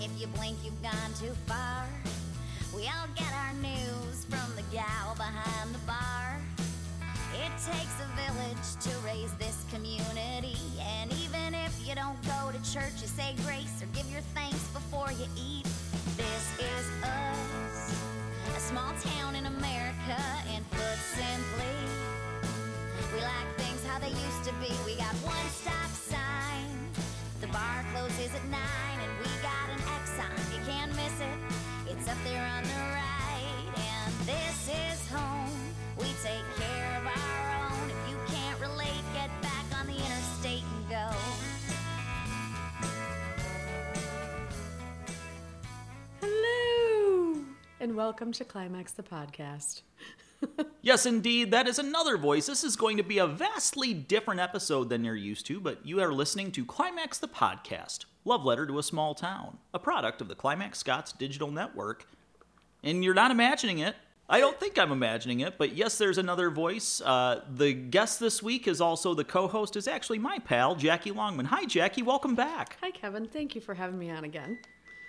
If you blink, you've gone too far. We all get our news from the gal behind the bar. It takes a village to raise this community. And even if you don't go to church, you say grace or give your thanks before you eat. This is us, a small town in America, and put simply, we like things how they used to be. We got one stop sign. The bar closes at nine, and we got an Exxon. You can't miss it. It's up there on the right, and this is home. We take care of our own. If you can't relate, get back on the interstate and go. Hello, and welcome to Climax the podcast. Yes, indeed, that is another voice. This is going to be a vastly different episode than you're used to, but you are listening to Climax the Podcast, Love Letter to a Small Town, a product of the Climax Scotts Digital Network. And you're not imagining it. I don't think I'm imagining it, but yes, there's another voice. Uh, the guest this week is also the co host, is actually my pal, Jackie Longman. Hi, Jackie, welcome back. Hi, Kevin. Thank you for having me on again.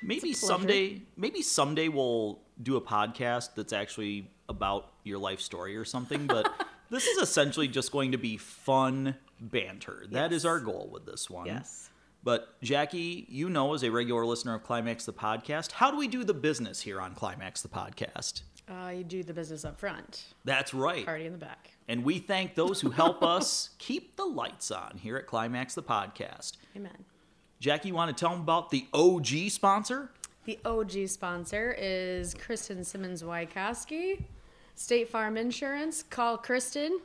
Maybe someday, maybe someday we'll do a podcast that's actually about your life story or something. But this is essentially just going to be fun banter. That is our goal with this one. Yes. But Jackie, you know, as a regular listener of Climax the podcast, how do we do the business here on Climax the podcast? Uh, you do the business up front, That's right. party in the back. And we thank those who help us keep the lights on here at Climax the podcast. Amen. Jackie, you want to tell them about the OG sponsor? The OG sponsor is Kristen Simmons Wykowski, State Farm Insurance. Call Kristen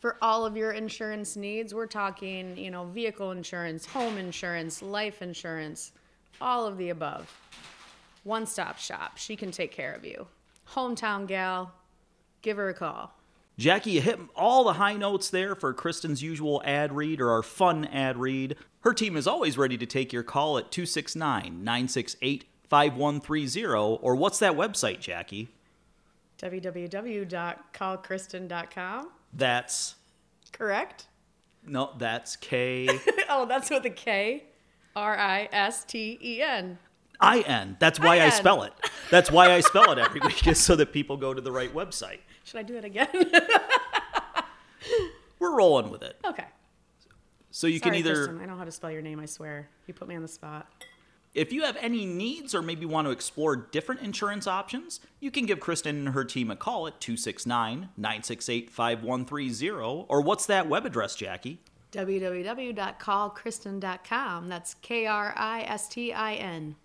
for all of your insurance needs. We're talking, you know, vehicle insurance, home insurance, life insurance, all of the above. One stop shop. She can take care of you. Hometown gal, give her a call. Jackie, you hit all the high notes there for Kristen's usual ad read or our fun ad read. Her team is always ready to take your call at 269 968 5130. Or what's that website, Jackie? www.callkristen.com. That's, Correct? no, that's K oh, that's with a K. R I S T E N. I N. That's why I spell it. That's why I spell it every week, is so that people go to the right website. Should I do it again? We're rolling with it. okay. So you Sorry, can either. Kristen, I know how to spell your name, I swear. You put me on the spot. If you have any needs or maybe want to explore different insurance options, you can give Kristen and her team a call at 269 968 5130. Or what's that web address, Jackie? www.callkristen.com. That's K R I S T I N.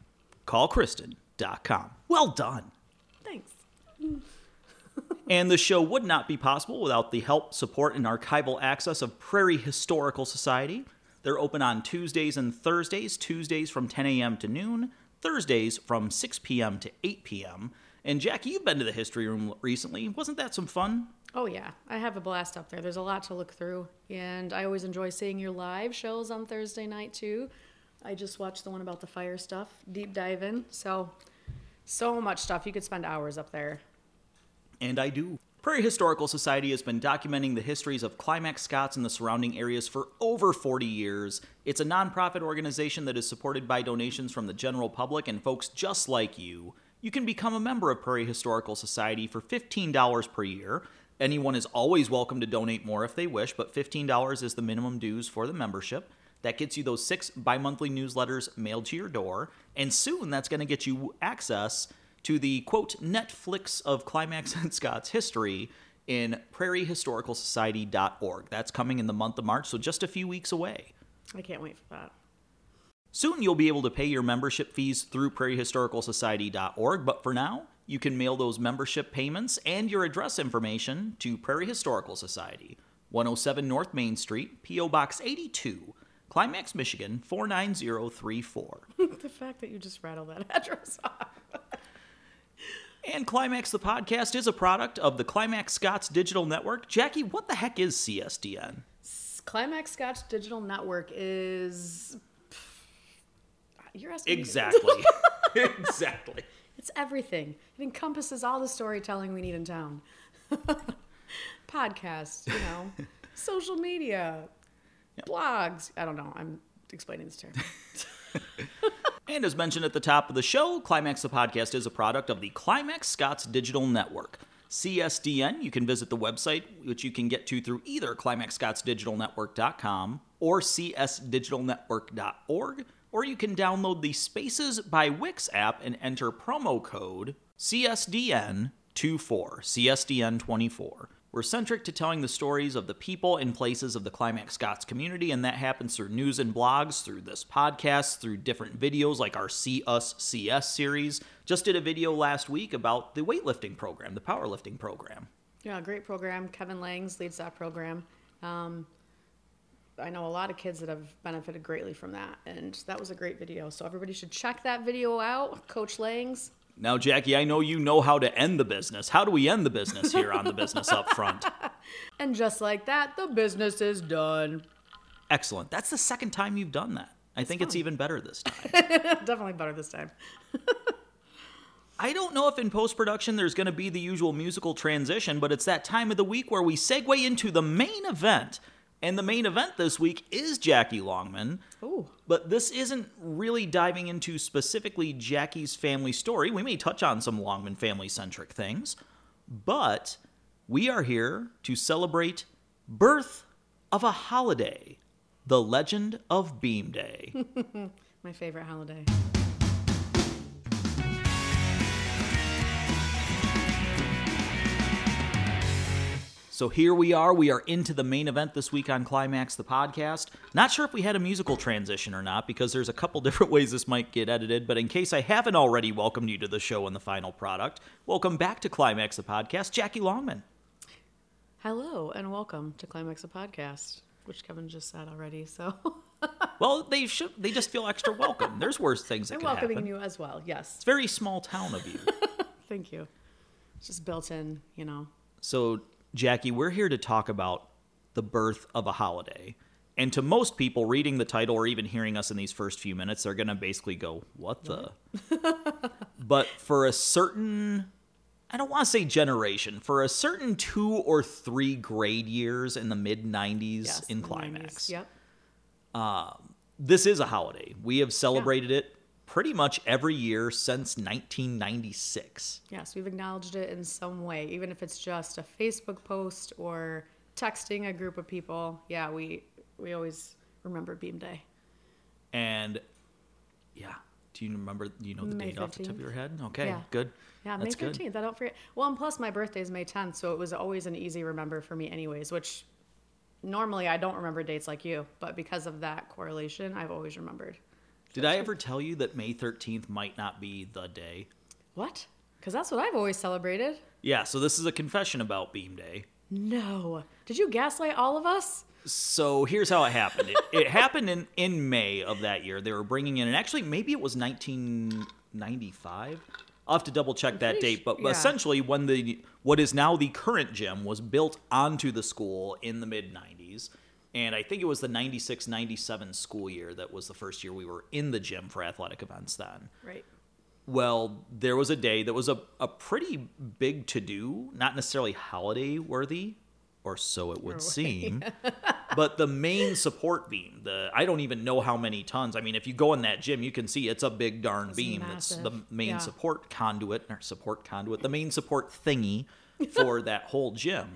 Callkristen.com. Well done. Thanks. And the show would not be possible without the help, support, and archival access of Prairie Historical Society. They're open on Tuesdays and Thursdays, Tuesdays from 10 a.m. to noon, Thursdays from 6 p.m. to 8 p.m. And Jackie, you've been to the history room recently. Wasn't that some fun? Oh, yeah. I have a blast up there. There's a lot to look through. And I always enjoy seeing your live shows on Thursday night, too. I just watched the one about the fire stuff, deep dive in. So, so much stuff. You could spend hours up there. And I do. Prairie Historical Society has been documenting the histories of Climax Scotts and the surrounding areas for over 40 years. It's a nonprofit organization that is supported by donations from the general public and folks just like you. You can become a member of Prairie Historical Society for $15 per year. Anyone is always welcome to donate more if they wish, but $15 is the minimum dues for the membership. That gets you those six bi monthly newsletters mailed to your door, and soon that's going to get you access to the quote Netflix of Climax and Scott's history in prairiehistoricalsociety.org. That's coming in the month of March, so just a few weeks away. I can't wait for that. Soon you'll be able to pay your membership fees through prairiehistoricalsociety.org, but for now, you can mail those membership payments and your address information to Prairie Historical Society, 107 North Main Street, P.O. Box 82, Climax, Michigan 49034. the fact that you just rattled that address off. And Climax the podcast is a product of the Climax Scotts Digital Network. Jackie, what the heck is CSDN? Climax Scotts Digital Network is. You're asking me- Exactly. exactly. It's everything. It encompasses all the storytelling we need in town. Podcasts, you know, social media, blogs. I don't know. I'm explaining this term. And as mentioned at the top of the show, Climax the Podcast is a product of the Climax Scotts Digital Network. CSDN, you can visit the website, which you can get to through either climaxscotsdigitalnetwork.com or csdigitalnetwork.org, or you can download the Spaces by Wix app and enter promo code CSDN24, CSDN24. We're centric to telling the stories of the people and places of the Climax Scotts community, and that happens through news and blogs, through this podcast, through different videos like our See Us CS series. Just did a video last week about the weightlifting program, the powerlifting program. Yeah, great program. Kevin Langs leads that program. Um, I know a lot of kids that have benefited greatly from that, and that was a great video. So everybody should check that video out. Coach Langs. Now, Jackie, I know you know how to end the business. How do we end the business here on the business up front? And just like that, the business is done. Excellent. That's the second time you've done that. I think it's even better this time. Definitely better this time. I don't know if in post production there's going to be the usual musical transition, but it's that time of the week where we segue into the main event. And the main event this week is Jackie Longman. Ooh. But this isn't really diving into specifically Jackie's family story. We may touch on some Longman family centric things, but we are here to celebrate birth of a holiday, the legend of Beam Day. My favorite holiday. So here we are. We are into the main event this week on Climax the podcast. Not sure if we had a musical transition or not because there's a couple different ways this might get edited, but in case I haven't already welcomed you to the show and the final product, welcome back to Climax the podcast, Jackie Longman. Hello and welcome to Climax the Podcast, which Kevin just said already. So Well, they should they just feel extra welcome. There's worse things that I'm could welcoming happen. you as well. Yes. It's very small town of you. Thank you. It's just built in, you know. So, Jackie, we're here to talk about the birth of a holiday. And to most people, reading the title or even hearing us in these first few minutes, they're going to basically go, What the? but for a certain, I don't want to say generation, for a certain two or three grade years in the mid 90s Yes. in the 90s. Climax, Yep. Um, this is a holiday. We have celebrated it pretty much every year since 1996. Yes, we've acknowledged it in some way, even if it's just a Facebook post or texting a group of people. Yeah, we we always remember Beam Day. And yeah, do you remember? Do you know the May date off the tip of your head? Okay, Yeah. good. Yeah, That's May fifteenth. I don't forget. Well, and plus my birthday is May tenth, so it was always an easy remember for me, anyways. Which normally I don't remember dates like you, but because of that correlation, I've always remembered. Did I ever tell you that May 13th might not be the day? What? Because that's what I've always celebrated. Yeah, so this is a confession about Beam Day. No. Did you gaslight all of us? So here's how it happened. It, it happened in, in May of that year. They were bringing in, and actually, maybe it was 1995. I'll have to double check that date, but yeah. essentially, when the what is now the current gym was built onto the school in the mid 90s, and I think it was the 96 97 school year that was the first year we were in the gym for athletic events then. Right. Well, there was a day that was a, a pretty big to do, not necessarily holiday worthy, or so it would Or- seem. but the main support beam, the I don't even know how many tons. I mean, if you go in that gym, you can see it's a big darn beam. It's the main Yeah. support conduit or support conduit, the main support thingy for that whole gym.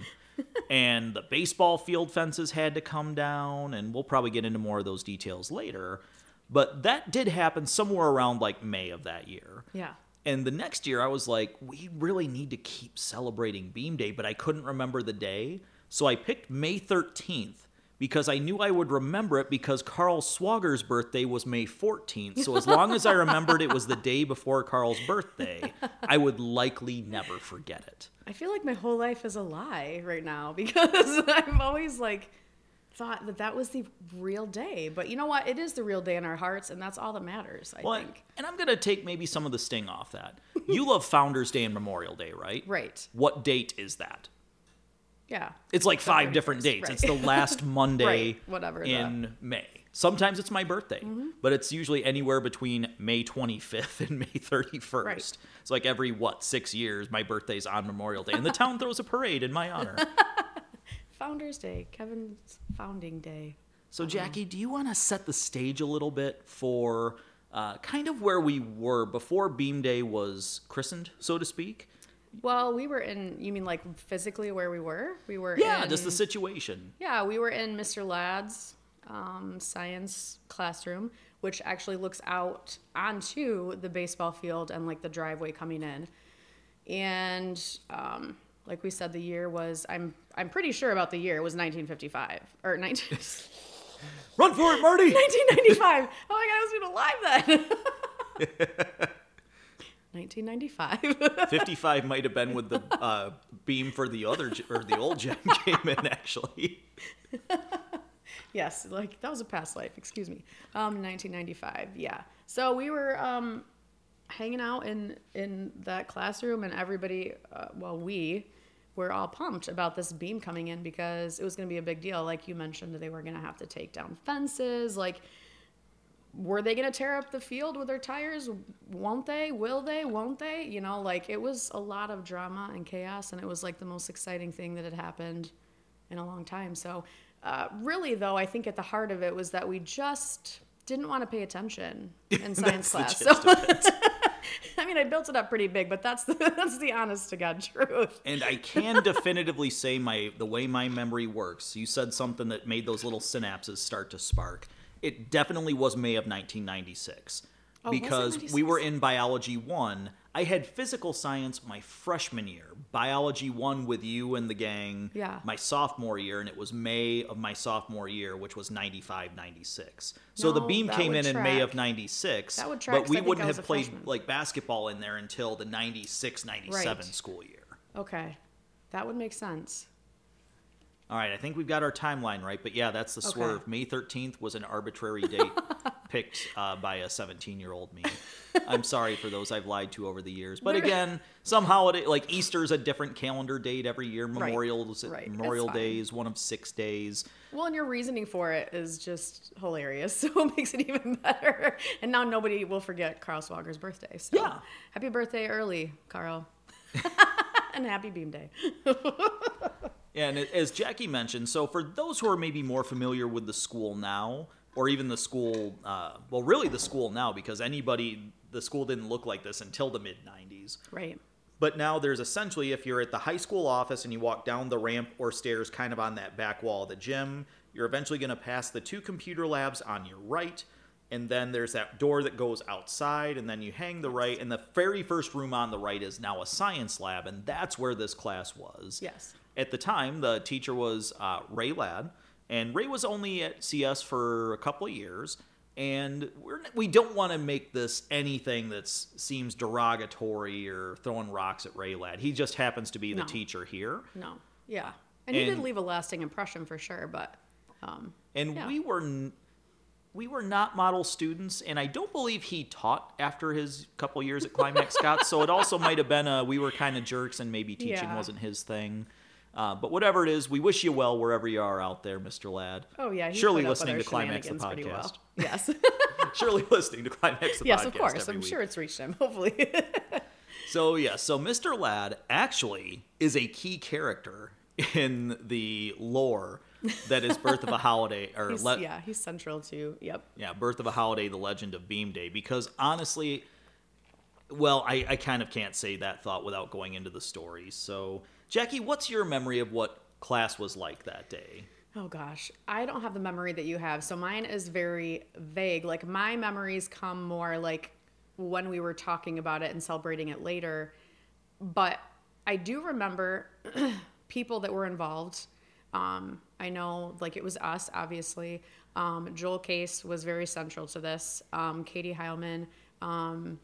And the baseball field fences had to come down, and we'll probably get into more of those details later. But that did happen somewhere around like May of that year. Yeah. And the next year, I was like, we really need to keep celebrating Beam Day, but I couldn't remember the day. So I picked May 13th because I knew I would remember it because Carl Swager's birthday was May 14th. So as long as I remembered it was the day before Carl's birthday, I would likely never forget it. I feel like my whole life is a lie right now because I've always like thought that that was the real day. But you know what? It is the real day in our hearts, and that's all that matters. I Well, think. and I'm going to take maybe some of the sting off that. You love Founders Day and Memorial Day, right? Right. What date is that? Yeah. It's like five 31st, different dates. right. It's the last Monday Right, whatever the- in May. Sometimes it's my birthday, Mm-hmm. but it's usually anywhere between May 25th and May 31st. Right. It's like every what six years, my birthday's on Memorial Day, and the town throws a parade in my honor. Founders Day, Kevin's founding day. So, Jackie, do you want to set the stage a little bit for uh, kind of where we were before Beam Day was christened, so to speak. Well, we were in. You mean like physically where we were? We were. Yeah, in, just the situation. Yeah, we were in Mr. Ladd's um, science classroom, which actually looks out onto the baseball field and like the driveway coming in. And um, like we said, the year was I'm I'm pretty sure about the year it was 1955 or 19, Run for it, Marty! 1995. Oh my god, I was even alive then. 1995. 55 might have been with the uh, beam for the other or the old gen came in actually. Yes, like that was a past life. Excuse me. Um, 1995. Yeah. So we were um, hanging out in in that classroom, and everybody, uh, well, we were all pumped about this beam coming in because it was going to be a big deal. Like you mentioned, they were going to have to take down fences. Like, were they going to tear up the field with their tires? Won't they? Will they? Won't they? You know, like it was a lot of drama and chaos, and it was like the most exciting thing that had happened in a long time. So, uh, really, though, I think at the heart of it was that we just didn't want to pay attention in science class. So. I mean, I built it up pretty big, but that's the that's the honest to god truth. And I can definitively say my the way my memory works. You said something that made those little synapses start to spark. It definitely was May of 1996 Oh, because we were in biology 1. I had physical science my freshman year. Biology 1 with you and the gang Yeah. my sophomore year and it was May of my sophomore year which was 95 96. So the beam came in in May of 96. That would track, but we wouldn't have played freshman. like basketball in there until the 96 97 Right. school year. Okay, that would make sense. All right, I think we've got our timeline right, but yeah, that's the Okay. swerve. May 13th was an arbitrary date picked uh, by a 17 year old me. I'm sorry for those I've lied to over the years. But again, some holiday, like Easter's a different calendar date every year. Memorial's, right, it's Memorial fine. Day is one of six days. Well, and your reasoning for it is just hilarious, so it makes it even better. And now nobody will forget Carl Swager's birthday. So Yeah. happy birthday early, Carl, and happy Beam Day. And as Jackie mentioned, so for those who are maybe more familiar with the school now, or even the school, uh, well, really the school now, because anybody, the school didn't look like this until the mid 90s. Right. But now there's essentially, if you're at the high school office and you walk down the ramp or stairs kind of on that back wall of the gym, you're eventually going to pass the two computer labs on your right. And then there's that door that goes outside, and then you hang the right. And the very first room on the right is now a science lab, and that's where this class was. Yes. At the time, the teacher was uh, Ray Ladd, and Ray was only at CS for a couple of years. And we're, we don't want to make this anything that seems derogatory or throwing rocks at Ray Ladd. He just happens to be the No. teacher here. No. Yeah. And, he did leave a lasting impression for sure, but um, And Yeah. we were n- we were not model students, and I don't believe he taught after his couple years at Climax Scott. So it also might have been a we were kind of jerks, and maybe teaching Yeah. wasn't his thing. Uh, but whatever it is, we wish you well wherever you are out there, Mr. Ladd. oh yeah, surely put up with listening to Climax the podcast. well. Yes. surely listening to Climax the yes, podcast. of course. I'm week. sure it's reached him. Hopefully. So yeah, so Mr. Ladd actually is a key character in the lore that is Birth of a Holiday or he's, Le- yeah, he's central to. Yep. yeah, Birth of a Holiday, The Legend of Beam Day. Because honestly, well, I, I kind of can't say that thought without going into the story. So, Jackie, what's your memory of what class was like that day? Oh gosh, I don't have the memory that you have. So mine is very vague. Like my memories come more like when we were talking about it and celebrating it later. But I do remember people that were involved. Um, I know like it was us, obviously. Um, Joel Case was very central to this. Um, Katie Heilman. Um,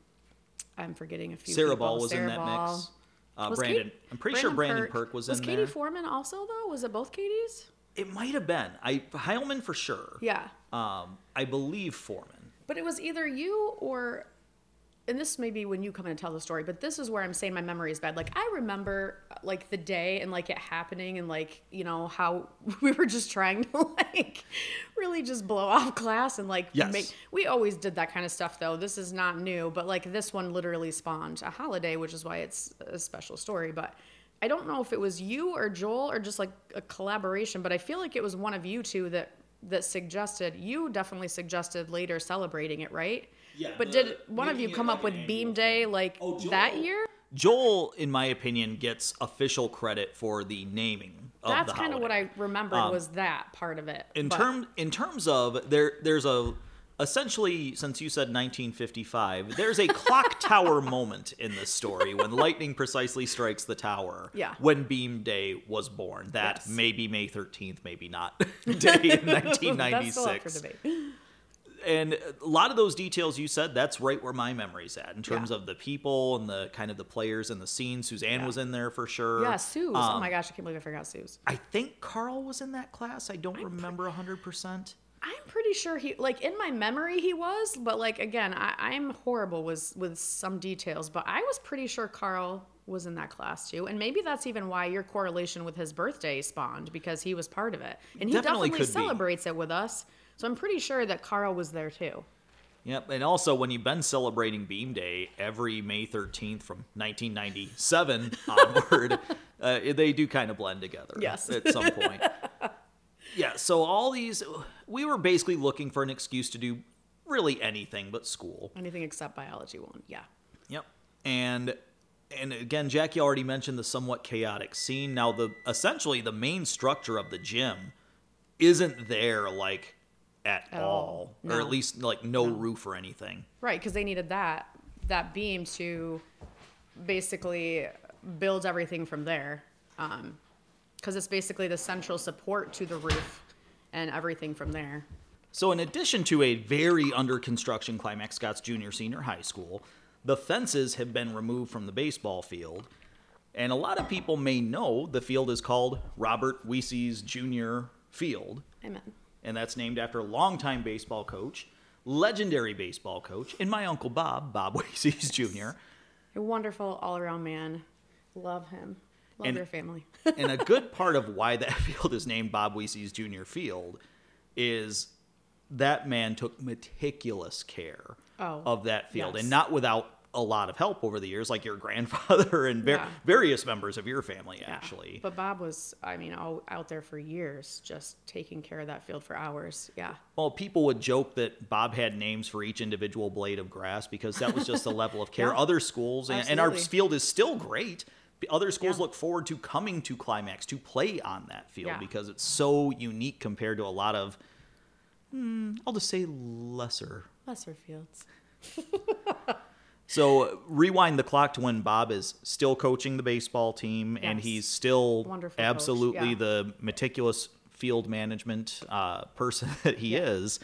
I'm forgetting a few. Sarah people. Ball was in that Ball. mix. Uh, Was Brandon, Kate- I'm pretty sure Brandon Perk, was, Was in Katie there. Was Katie Foreman also though? Was it both Katie's? it might have been. I Heilman for sure. Yeah. Um, I believe Foreman. But it was either you or, and this may be when you come in and tell the story, but this is where I'm saying my memory is bad. Like, I remember, like, the day and, like, it happening and, like, you know, how we were just trying to, like, really just blow off class and, like, Yes. make. We always did that kind of stuff, though. This is not new, but, like, this one literally spawned a holiday, which is why it's a special story. But I don't know if it was you or Joel or just, like, a collaboration, but I feel like it was one of you two that that suggested you definitely suggested later celebrating it right Yeah, But the- did one of you come like up with annual Beam thing. Day like Oh, that year? Joel, in my opinion, gets official credit for the naming of That's kind of what holiday. I remembered um, was that part of it. in But- term in terms of there there's a essentially since you said 1955 there's a clock tower moment in this story when lightning precisely strikes the tower Yeah. when beam day was born that Yes. may be may 13th maybe not day in That's still up 1996 for debate. And a lot of those details you said that's right where my memory's at in terms Yeah. of the people and the kind of the players and the scene suzanne Yeah. was in there for sure Yeah, Sue's. oh Um, my gosh, I can't believe I forgot Sue's. i think carl was in that class i don't remember 100% I'm pretty sure he like in my memory he was, but like again, I, I'm horrible with with some details, but I was pretty sure Carl was in that class too, and maybe that's even why your correlation with his birthday spawned because he was part of it, and he Definitely definitely, could be. celebrates it with us. So I'm pretty sure that Carl was there too. Yep, and also when you've been celebrating Beam Day every May 13th from 1997 onward, uh, they do kind of blend together. Yes. At some point. yeah, so all these, we were basically looking for an excuse to do really anything but school. Anything except biology one, yeah. Yep. And and again, Jackie already mentioned the somewhat chaotic scene. Now the essentially the main structure of the gym isn't there like at, At all, all. or at least like no, roof or anything. Right, because they needed that that beam to basically build everything from there. Um, because it's basically the central support to the roof and everything from there. So, in addition to a very under construction Climax Scotts Junior Senior High School, the fences have been removed from the baseball field. And a lot of people may know the field is called Robert Weessies Junior Field. Amen. And that's named after a longtime baseball coach, legendary baseball coach, and my Uncle Bob, Bob Weessies Jr. A wonderful all around man. Love him. Love And- your family. and a good part of why that field is named Bob Weessies Junior Field is that man took meticulous care Oh, of that field, yes. and not without a lot of help over the years, like your grandfather and ver- Yeah. various members of your family, Yeah. actually. But Bob was, I mean, all, out there for years, just taking care of that field for hours. Yeah. Well, people would joke that Bob had names for each individual blade of grass because that was just the level of care. Yeah. Other schools, and, and our field is still great. Other schools look forward to coming to Climax to play on that field because it's so unique compared to a lot of, hmm, I'll just say lesser. Lesser fields. So rewind the clock to when Bob is still coaching the baseball team, and he's still Wonderful absolutely yeah. the meticulous field management uh, person that he Yeah. is.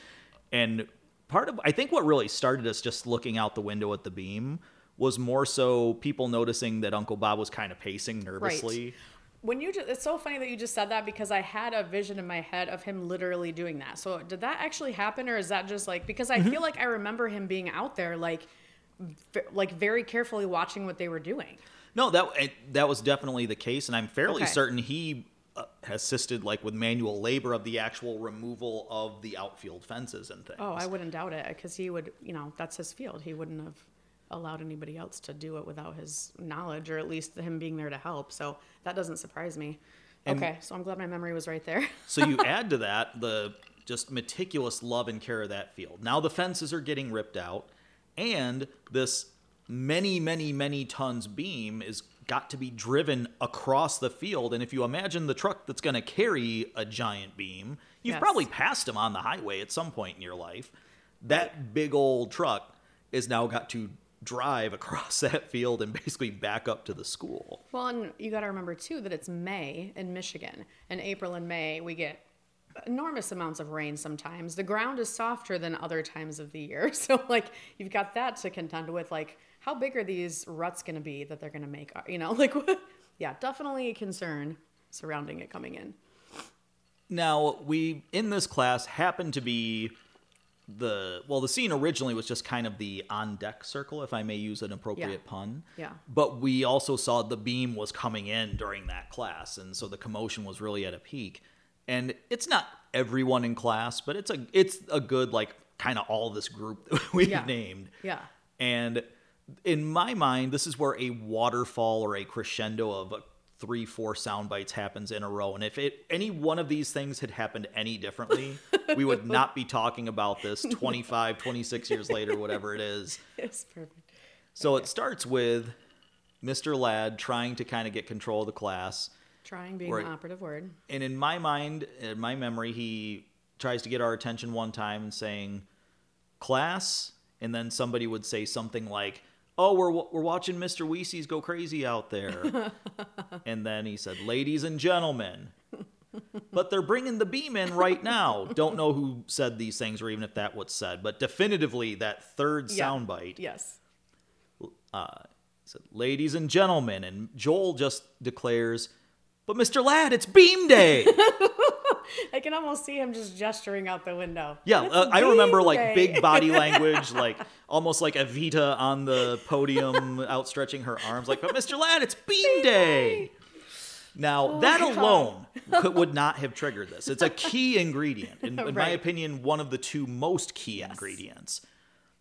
And part of I think what really started us just looking out the window at the beam was more so people noticing that Uncle Bob was kind of pacing nervously. When you just, it's so funny that you just said that because I had a vision in my head of him literally doing that. So did that actually happen, or is that just like because Mm-hmm. I feel like I remember him being out there like, like very carefully watching what they were doing. No, that it, that was definitely the case, and I'm fairly Okay. certain he uh, assisted like with manual labor of the actual removal of the outfield fences and things. Oh, I wouldn't doubt it because he would, you know, that's his field. He wouldn't have allowed anybody else to do it without his knowledge or at least him being there to help. So that doesn't surprise me. And- okay, so I'm glad my memory was right there. So you add to that the just meticulous love and care of that field. Now the fences are getting ripped out, and this many, many, many tons beam is got to be driven across the field. And if you imagine the truck that's going to carry a giant beam, you've Yes. probably passed them on the highway at some point in your life. That big old truck is now got to drive across that field and basically back up to the school. Well, and you got to remember too that it's May in Michigan. In April and May, we get enormous amounts of rain sometimes. The ground is softer than other times of the year. So, like, you've got that to contend with. Like, how big are these ruts going to be that they're going to make? You know, like, yeah, definitely a concern surrounding it coming in. Now, we in this class happen to be the well, the scene originally was just kind of the on deck circle, if I may use an appropriate Yeah. pun. Yeah. But we also saw the beam was coming in during that class, and so the commotion was really at a peak. And it's not everyone in class, but it's a it's a good like kind of all this group that we've Yeah. named. Yeah. And in my mind, this is where a waterfall or a crescendo of three, four sound bites happens in a row. And if it any one of these things had happened any differently, we would not be talking about this 25, 26 years later, whatever it is. It's perfect. So it starts with Mr. Ladd trying to kind of get control of the class. Trying being the operative word. And in my mind, in my memory, he tries to get our attention one time and saying, class. And then somebody would say something like, oh, we're, we're watching Mr. Weessies go crazy out there. and then he said, ladies and gentlemen. But they're bringing the beam in right now. Don't know who said these things or even if that was said, but definitively that third Yeah. soundbite Yes. Uh, said, ladies and gentlemen, and Joel just declares, but Mr. Ladd, it's beam day. I can almost see him just gesturing out the window. Yeah, uh, I remember beam like day. big body language, like almost like Evita on the podium outstretching her arms, like, but Mr. Ladd, it's beam day. Now, that Oh God. alone could, would not have triggered this. It's a key ingredient. In, in my opinion, one of the two most key ingredients.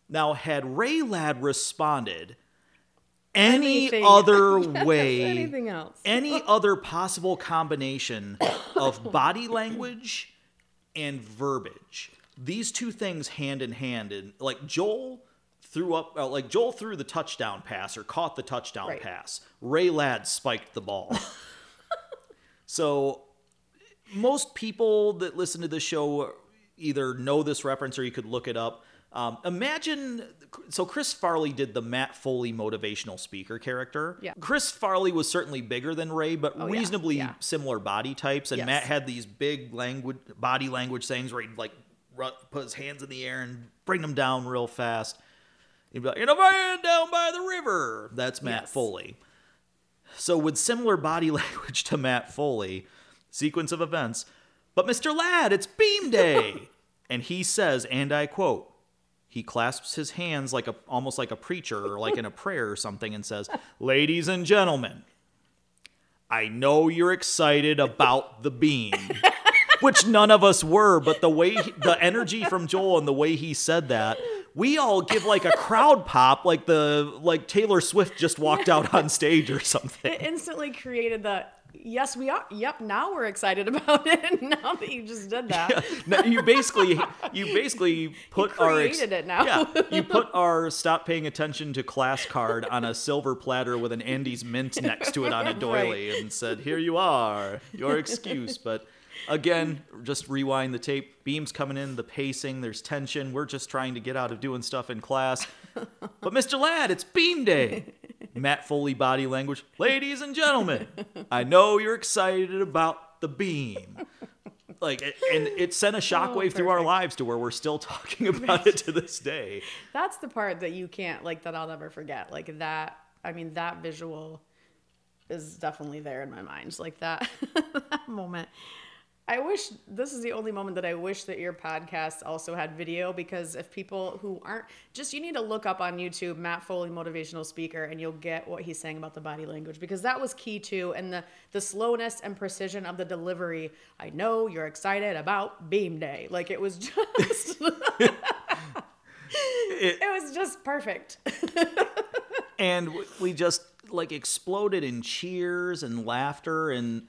Now, had Ray Ladd responded any Anything- other Yes, way, anything else. any other possible combination of body language and verbiage. These two things hand in hand, and like Joel threw up, uh, like Joel threw the touchdown pass or caught the touchdown Right. pass. Ray Ladd spiked the ball. so most people that listen to this show either know this reference or you could look it up. Um, imagine, so Chris Farley did the Matt Foley motivational speaker character. Yeah. Chris Farley was certainly bigger than Ray, but Oh, reasonably yeah. similar body types. And Yes. Matt had these big language, body language things where he'd like put his hands in the air and bring them down real fast. He'd be like, in a van down by the river. That's Matt Yes. Foley. So, with similar body language to Matt Foley, sequence of events, but Mr. Ladd, it's beam day. and he says, and I quote, he clasps his hands like a almost like a preacher or like in a prayer or something and says, Ladies and gentlemen, I know you're excited about the bean." Which none of us were, but the way the energy from Joel and the way he said that, we all give like a crowd pop, like the like Taylor Swift just walked out on stage or something. It instantly created the yes, we are. Yep, now we're excited about it. now that you just did that. No, you basically you basically put our ex- created it now. yeah, you put our stop paying attention to class card on a silver platter with an Andy's mint next to it on a doily and said, "Here you are, your excuse." But again, just rewind the tape. Beams coming in, the pacing, there's tension. We're just trying to get out of doing stuff in class. But Mr. Ladd, it's beam day. Matt Foley body language. Ladies and gentlemen, I know you're excited about the beam. Like, and it sent a oh, shockwave through our lives to where we're still talking about it to this day. That's the part that you can't like that I'll never forget. Like that. I mean, that visual is definitely there in my mind. Like that, that moment. I wish this is the only moment that I wish that your podcast also had video because if people who aren't just you need to look up on YouTube Matt Foley motivational speaker and you'll get what he's saying about the body language because that was key too and the the slowness and precision of the delivery. I know you're excited about Beam Day. Like it was just It- it was just perfect. and we just like exploded in cheers and laughter and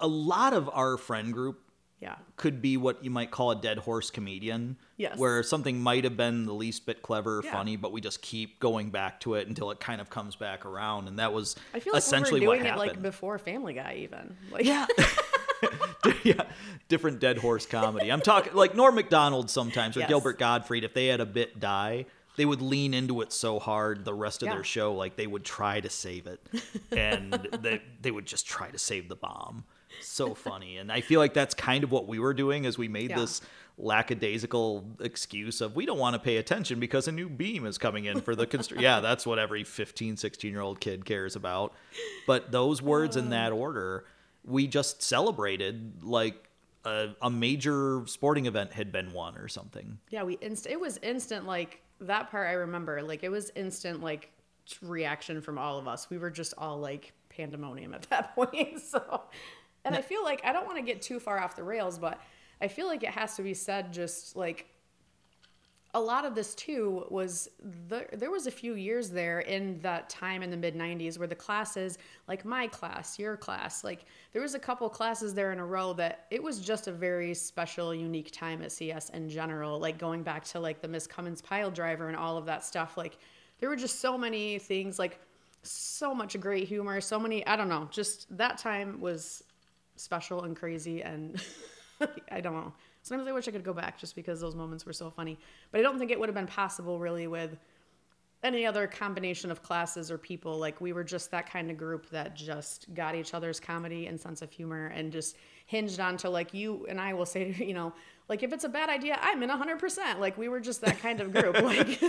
a lot of our friend group Yeah. could be what you might call a dead horse comedian. Yes. Where something might have been the least bit clever or Yeah. funny, but we just keep going back to it until it kind of comes back around. And that was I feel like essentially we were doing what it happened. like before Family Guy, even. Like, yeah. yeah. Different dead horse comedy. I'm talking like Norm Macdonald sometimes or Yes. Gilbert Gottfried, if they had a bit die, they would lean into it so hard the rest of Yeah. their show, like they would try to save it. And they, they would just try to save the bomb. So funny. And I feel like that's kind of what we were doing as we made Yeah. this lackadaisical excuse of we don't want to pay attention because a new beam is coming in for the constr- yeah that's what every 15 16 year old kid cares about but those words in that oh. order we just celebrated like a, a major sporting event had been won or something yeah, we inst- it was instant. Like that part, I remember. Like it was instant. Like reaction from all of us. We were just all like pandemonium at that point. So, and I feel like I don't want to get too far off the rails, but I feel like it has to be said. Just like a lot of this too was the, there was a few years there in that time in the mid 90s where the classes like my class your class like there was a couple classes there in a row that it was just a very special unique time at cs in general like going back to like the miss cummins pile driver and all of that stuff like there were just so many things like so much great humor so many i don't know just that time was special and crazy and i don't know Sometimes I wish I could go back just because those moments were so funny. But I don't think it would have been possible really with any other combination of classes or people. Like we were just that kind of group that just got each other's comedy and sense of humor and just hinged on to like you and I will say, you know, like if it's a bad idea, I'm in 100%. Like we were just that kind of group. Like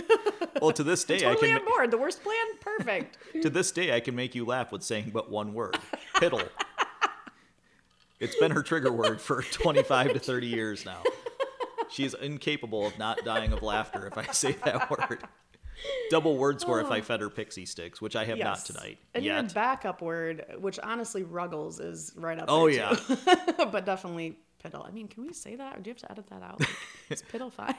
Well, to this day, totally I can on board. The worst plan, perfect. to this day I can make you laugh with saying but one word: piddle. It's been her trigger word for 25 to 30 years now. She's incapable of not dying of laughter if I say that word. Double word score if I fed her Pixy Stix, which I have not Oh. Tonight And yet. backup word, which honestly Ruggles is right up there. Oh, yeah. but definitely piddle. I mean, can we say that or do you have to edit that out? Like, is piddle five.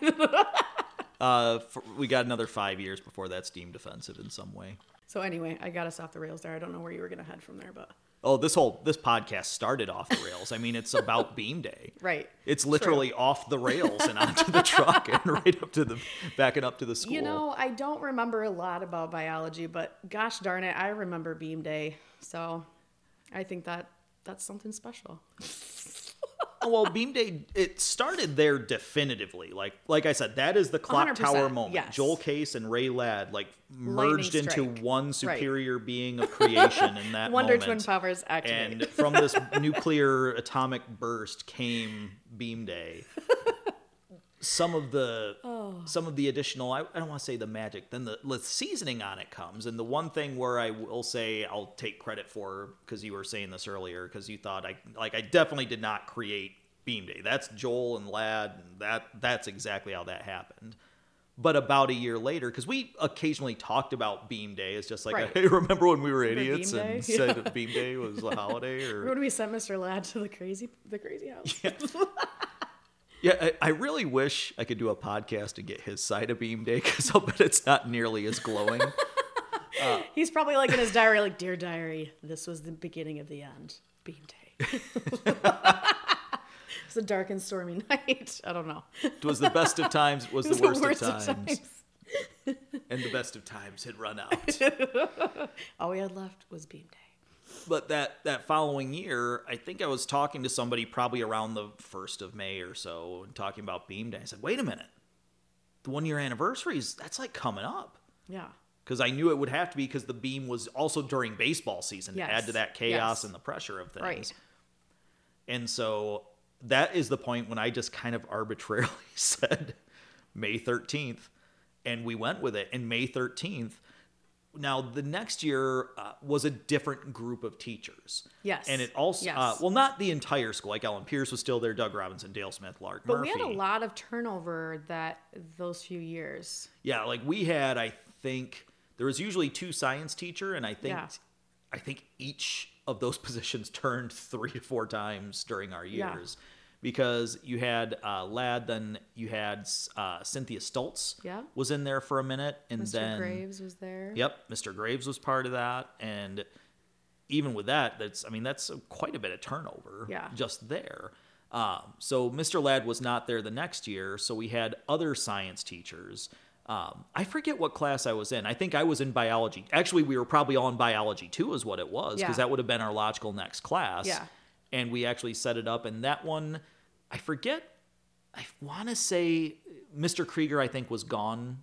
Uh, for, we got another five years before that's deemed offensive in some way. so anyway, I got us off the rails there. I don't know where you were gonna head from there, but Oh, this whole this podcast started off the rails. I mean, it's about Beam Day. right. It's literally off the rails and onto the truck and right up to the backing up to the school. You know, I don't remember a lot about biology, but gosh darn it, I remember Beam Day. So I think that that's something special. Well, Beam Day it started there definitively. Like like I said, that is the clock tower moment. yes. Joel Case and Ray Ladd like merged into one Right. superior being of creation in that Wonder moment. Twin Powers activate. And from this nuclear atomic burst came Beam Day. Some of the Oh. some of the additional I, I don't want to say the magic, then the, the seasoning on it comes. And the one thing where I will say I'll take credit for because you were saying this earlier because you thought I like I definitely did not create Beam Day. That's Joel and Ladd, and that that's exactly how that happened. But about a year later, because we occasionally talked about Beam Day, it's just like, Right. hey, remember when we were idiots and said that Beam Day was a holiday? Or when we sent Mr. Ladd to the crazy the crazy house. Yeah, I, I really wish I could do a podcast and get his side of Beam Day because I'll bet it's not nearly as glowing. He's probably like in his diary, like, Dear Diary, this was the beginning of the end. Beam Day. it's a dark and stormy night. I don't know. It was the best of times, it was, It the worst, of, times, times. and the best of times had run out. All we had left was Beam Day. But that that following year, I think I was talking to somebody probably around the first of May or so, and talking about Beam Day. I said, "Wait a minute, the one year anniversaries that's like coming up." Yeah. Because I knew it would have to be because the beam was also during baseball season to add to that chaos Yes. and the pressure of things. Right. And so that is the point when I just kind of arbitrarily said May 13th, and we went with it. And May 13th, now the next year uh, was a different group of teachers. Yes. And it also, Yes. uh, well, not the entire school. Like Ellen Pierce was still there, Doug Robinson, Dale Smith, Lark But Murphy. we had a lot of turnover that those few years. Yeah, like we had, I think there was usually two science teacher, and I think Yeah. I think each of those positions turned three to four times during our Yeah. Because you had uh, Ladd, then you had uh, Cynthia Stultz Yeah. was in there for a minute, and Mr. then Graves was there. Yep, Mr. Graves was part of that, and even with that, that's I mean that's quite a bit of turnover. Yeah. just there. Um, so Mr. Ladd was not there the next year, so we had other science teachers. Um, I forget what class I was in. I think I was in biology. Actually, we were probably all in biology too, is what it was, because Yeah. that would have been our logical next class. Yeah. And we actually set it up, and that one, I forget. I want to say Mr. Krieger, I think, was gone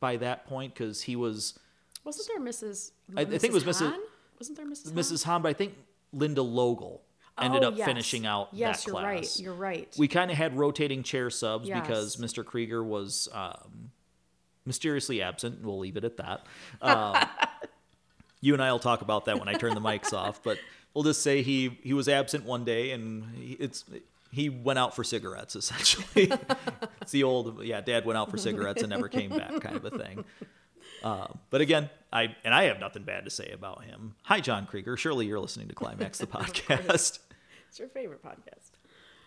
by that point because he was Wasn't there Mrs. I- I think it was Mrs. Hahn? Wasn't there Mrs. Hahn? Mrs. Hahn, but I think Linda Logel ended Oh, up yes. finishing out Yes, that you're class. right. You're right. We kind of had rotating chair subs because Mr. Krieger was um, mysteriously absent. We'll leave it at that. Um, you and I will talk about that when I turn the mics off, but we'll just say he he was absent one day and he, it's he went out for cigarettes essentially. it's the old yeah, Dad went out for cigarettes and never came back kind of a thing. Uh, but again, I and I have nothing bad to say about him. Hi, John Krieger. Surely you're listening to Climax the podcast. it's your favorite podcast.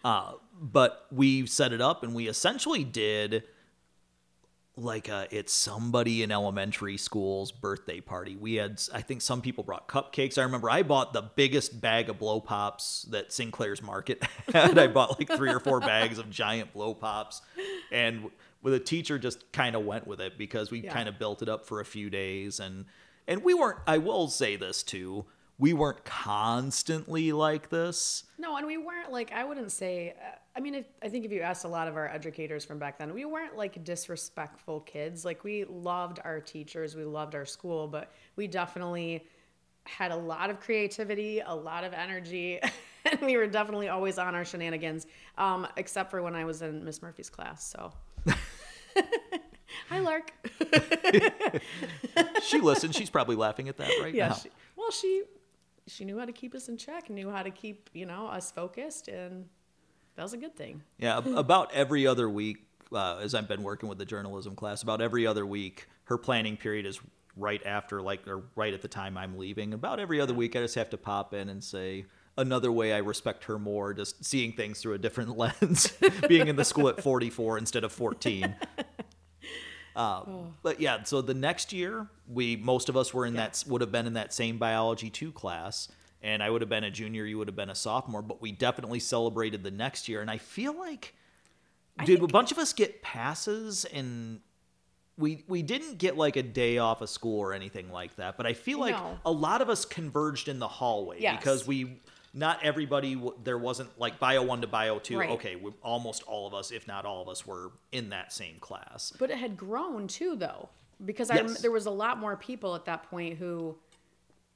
Uh, but we set it up and we essentially did like a it's somebody in elementary school's birthday party. We had I think some people brought cupcakes. I remember I bought the biggest bag of blow pops that Sinclair's Market had. I bought like three or four bags of giant blow pops and with a teacher just kind of went with it because we Yeah. kind of built it up for a few days and and we weren't I will say this too. We weren't constantly like this. No, and we weren't like I wouldn't say. Uh, I mean, if, I think if you asked a lot of our educators from back then, we weren't like disrespectful kids. Like we loved our teachers, we loved our school, but we definitely had a lot of creativity, a lot of energy, and we were definitely always on our shenanigans. Um, except for when I was in Miss Murphy's class. So. Hi, Lark. She listened. She's probably laughing at that right Yeah. now. She, well, she she knew how to keep us in check, knew how to keep you know us focused, and that was a good thing. Yeah, about every other week, uh, as I've been working with the journalism class, about every other week, her planning period is right after, like, or right at the time I'm leaving. About every other week, I just have to pop in and say another way I respect her more, just seeing things through a different lens, being in the school at 44 instead of 14. Uh, But yeah, so the next year, we most of us were in that would have been in that same biology two class, and I would have been a junior, you would have been a sophomore, but we definitely celebrated the next year, and I feel like, did a bunch of us get passes and? We, we didn't get like a day off of school or anything like that, but I feel like No. a lot of us converged in the hallway Yes. because we not everybody there wasn't like bio 1 to bio 2 Right. okay we, almost all of us if not all of us were in that same class But it had grown too, though, because I Yes. there was a lot more people at that point who,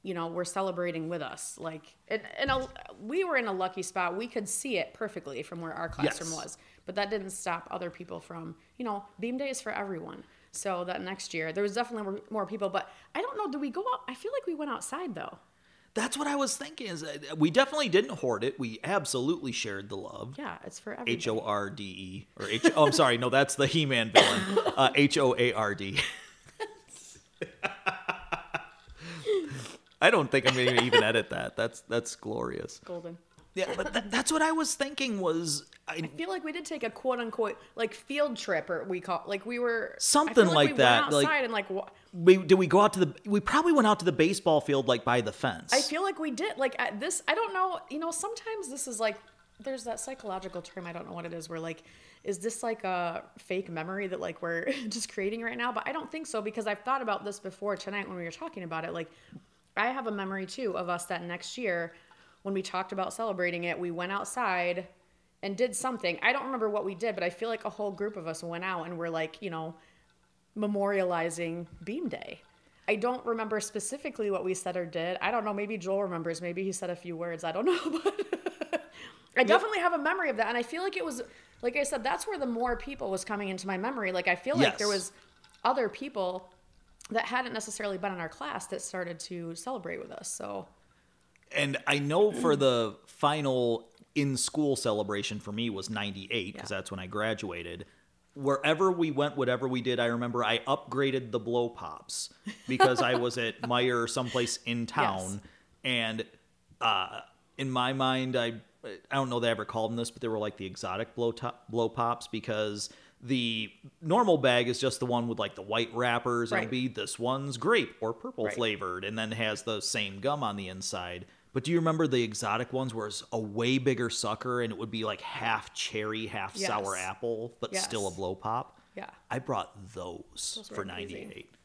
you know, were celebrating with us. Like, and, and a, we were in a lucky spot. We could see it perfectly from where our classroom Yes. was, but that didn't stop other people from, you know, Beam Day is for everyone. So that next year there was definitely more, people, but I don't know. Did we go out? I feel like we went outside though. That's what I was thinking. Is that we definitely didn't hoard it. We absolutely shared the love. Yeah, it's for everybody. H O R D E or H. Oh, I'm sorry. No, that's the He-Man villain. Uh, H O A R D. I don't think I'm going to even edit that. That's that's glorious. Golden. Yeah, but th- that's what I was thinking. Was I, I feel like we did take a quote unquote like field trip, or we call like we were Something feel like we that, Went like- outside and like wa- we did we go out to the? We probably went out to the baseball field like by the fence. I feel like we did. Like at this, I don't know. You know, sometimes this is like there's that psychological term. I don't know what it is. Where like, is this like a fake memory that like we're just creating right now? But I don't think so because I've thought about this before tonight when we were talking about it. Like, I have a memory too of us that next year when we talked about celebrating it, we went outside and did something. I don't remember what we did, but I feel like a whole group of us went out and we're like, you know, memorializing Beam Day. I don't remember specifically what we said or did. I don't know. Maybe Joel remembers. Maybe he said a few words. I don't know. But I definitely have a memory of that. And I feel like it was, like I said, that's where the more people was coming into my memory. Like I feel like there was other people that hadn't necessarily been in our class that started to celebrate with us. So and I know for the final in school celebration for me was 98 because Yeah. that's when I graduated. Wherever we went, whatever we did, I remember I upgraded the blow pops because I was at Meijer or someplace in town. And uh, in my mind, I I don't know they ever called them this, but they were like the exotic blow top, blow pops because the normal bag is just the one with like the white wrappers. and Right. It'll be this one's grape or purple Right. flavored, and then has the same gum on the inside. But do you remember the exotic ones where it's a way bigger sucker and it would be like half cherry, half sour apple, but still a blow pop? Yeah. I brought those, Those for amazing. 98.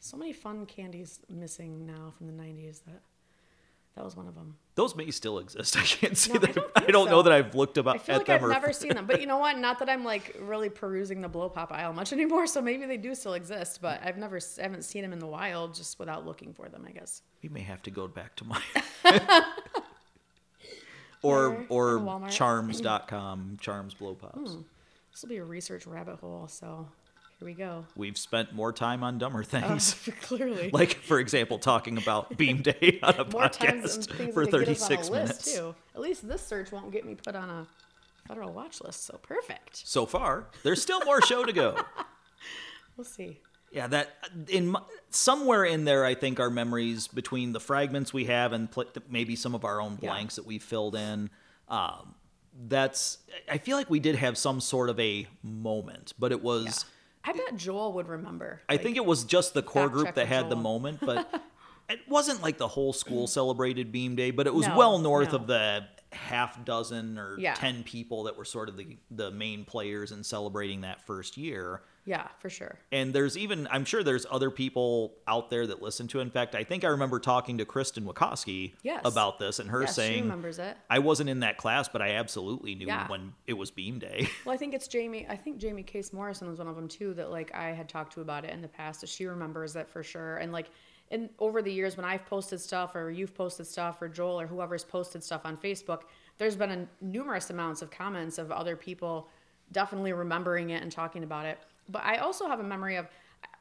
so many fun candies missing now from the 90s that that was one of them. Those may still exist. I can't see No, I that. don't I don't know that I've looked about I feel at like them I've or never seen them, but you know what? Not that I'm like really perusing the blow pop aisle much anymore, so maybe they do still exist. But I've never, I haven't seen them in the wild just without looking for them. I guess. we may have to go back to my or Or or in Walmart. charms.com charms blow pops. Hmm. This will be a research rabbit hole. So here we go. We've spent more time on dumber things. Clearly, like for example talking about beam day on a podcast for that could get us on a 36 list minutes too. At least this search won't get me put on a federal watch list. So perfect. so far there's still more show to go We'll see. yeah that in my, somewhere in there i think our memories between the fragments we have and pl- maybe some of our own Yeah. blanks that we filled in um, that's i feel like we did have some sort of a moment but it was I bet Joel would remember. I think it was just the core group that had the moment, but it wasn't like the whole school mm. celebrated Beam Day, but it was No, well north no. of the half dozen or Yeah. 10 people that were sort of the, the main players in celebrating that first year. Yeah, for sure. And there's even, I'm sure there's other people out there that listen to. it. In fact, I think I remember talking to Kristen Wachowski Yes. about this and her Yes, she saying, remembers it. I wasn't in that class, but I absolutely knew Yeah. when it was Beam Day. Well, I think it's Jamie. I think Jamie Case Morrison was one of them too. That like I had talked to about it in the past. That she remembers it for sure. And like, in over the years when I've posted stuff or you've posted stuff or Joel or whoever's posted stuff on Facebook, there's been a numerous amounts of comments of other people definitely remembering it and talking about it. But I also have a memory of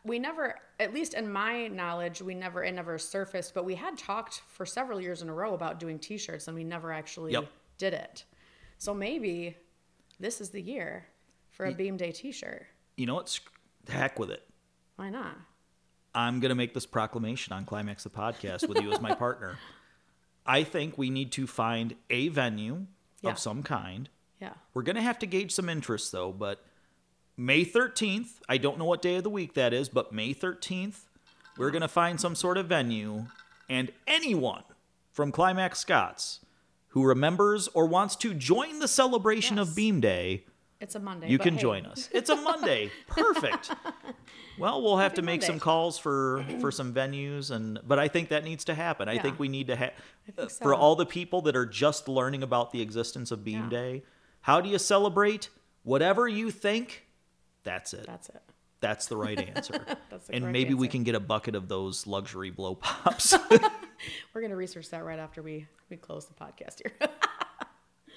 we never, at least in my knowledge, we never it never surfaced. But we had talked for several years in a row about doing T-shirts, and we never actually Yep. did it. So maybe this is the year for a Beam Day T-shirt. you know what? Heck with it. Why not? I'm going to make this proclamation on Climax the podcast with you as my partner. I think we need to find a venue Yeah. of some kind. Yeah. We're going to have to gauge some interest though, but May 13th, I don't know what day of the week that is, but May 13th, we're going to find some sort of venue and anyone from Climax Scotts who remembers or wants to join the celebration Yes. of Beam Day, It's a Monday. you can hey, join us. It's a Monday. Perfect. Well, we'll have to Happy make some calls for for some venues and but I think that needs to happen. I think we need to have think for all the people that are just learning about the existence of Beam Yeah. Day. How do you celebrate? Whatever you think, that's it. That's it. That's the right answer. That's the and maybe we can get a bucket of those luxury blow pops. We're gonna research that right after we we close the podcast here.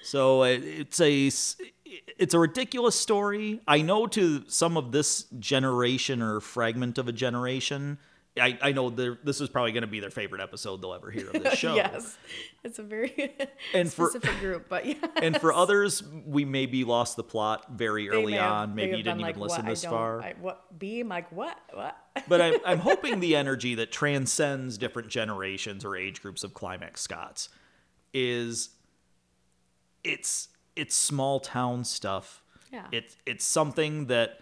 So uh, it's a it's a ridiculous story. I know to some of this generation or fragment of a generation, I, I know this is probably going to be their favorite episode they'll ever hear of this show. yes, it's a very And for- specific group, but yeah. And for others, we maybe lost the plot very They early have- on. Maybe you didn't even like, listen what? this far. I, what? Beam like what? What? but I'm, I'm hoping the energy that transcends different generations or age groups of Climax Scotts is it's it's small town stuff. Yeah. It's it's something that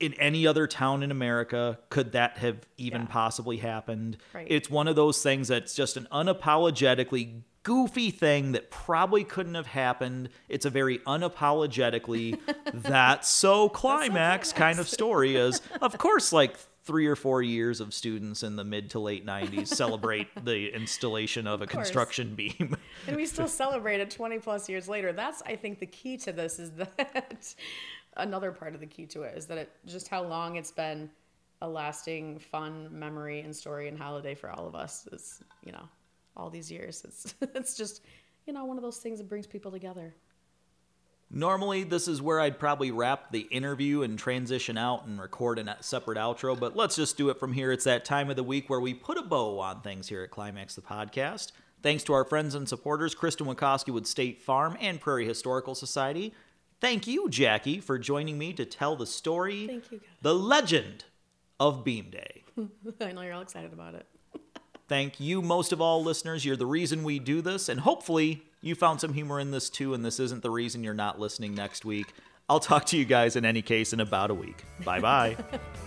in any other town in America could that have even Yeah. possibly happened. Right. It's one of those things that's just an unapologetically goofy thing that probably couldn't have happened. It's a very unapologetically that's so climax kind of story is of course like three or four years of students in the mid to late 90s celebrate the installation of a course. construction beam. and we still celebrate it 20 plus years later. That's I think the key to this is that another part of the key to it is that it just how long it's been a lasting fun memory and story and holiday for all of us is you know all these years it's it's just you know one of those things that brings people together Normally, this is where I'd probably wrap the interview and transition out and record a separate outro, but let's just do it from here. It's that time of the week where we put a bow on things here at Climax the Podcast. Thanks to our friends and supporters, Kristen Wachowski with State Farm and Prairie Historical Society. Thank you, Jackie, for joining me to tell the story, Thank you, guys. the legend of Beam Day. i know you're all excited about it Thank you, most of all, listeners. You're the reason we do this, and hopefully, you found some humor in this too, and this isn't the reason you're not listening next week. I'll talk to you guys in any case in about a week. Bye bye.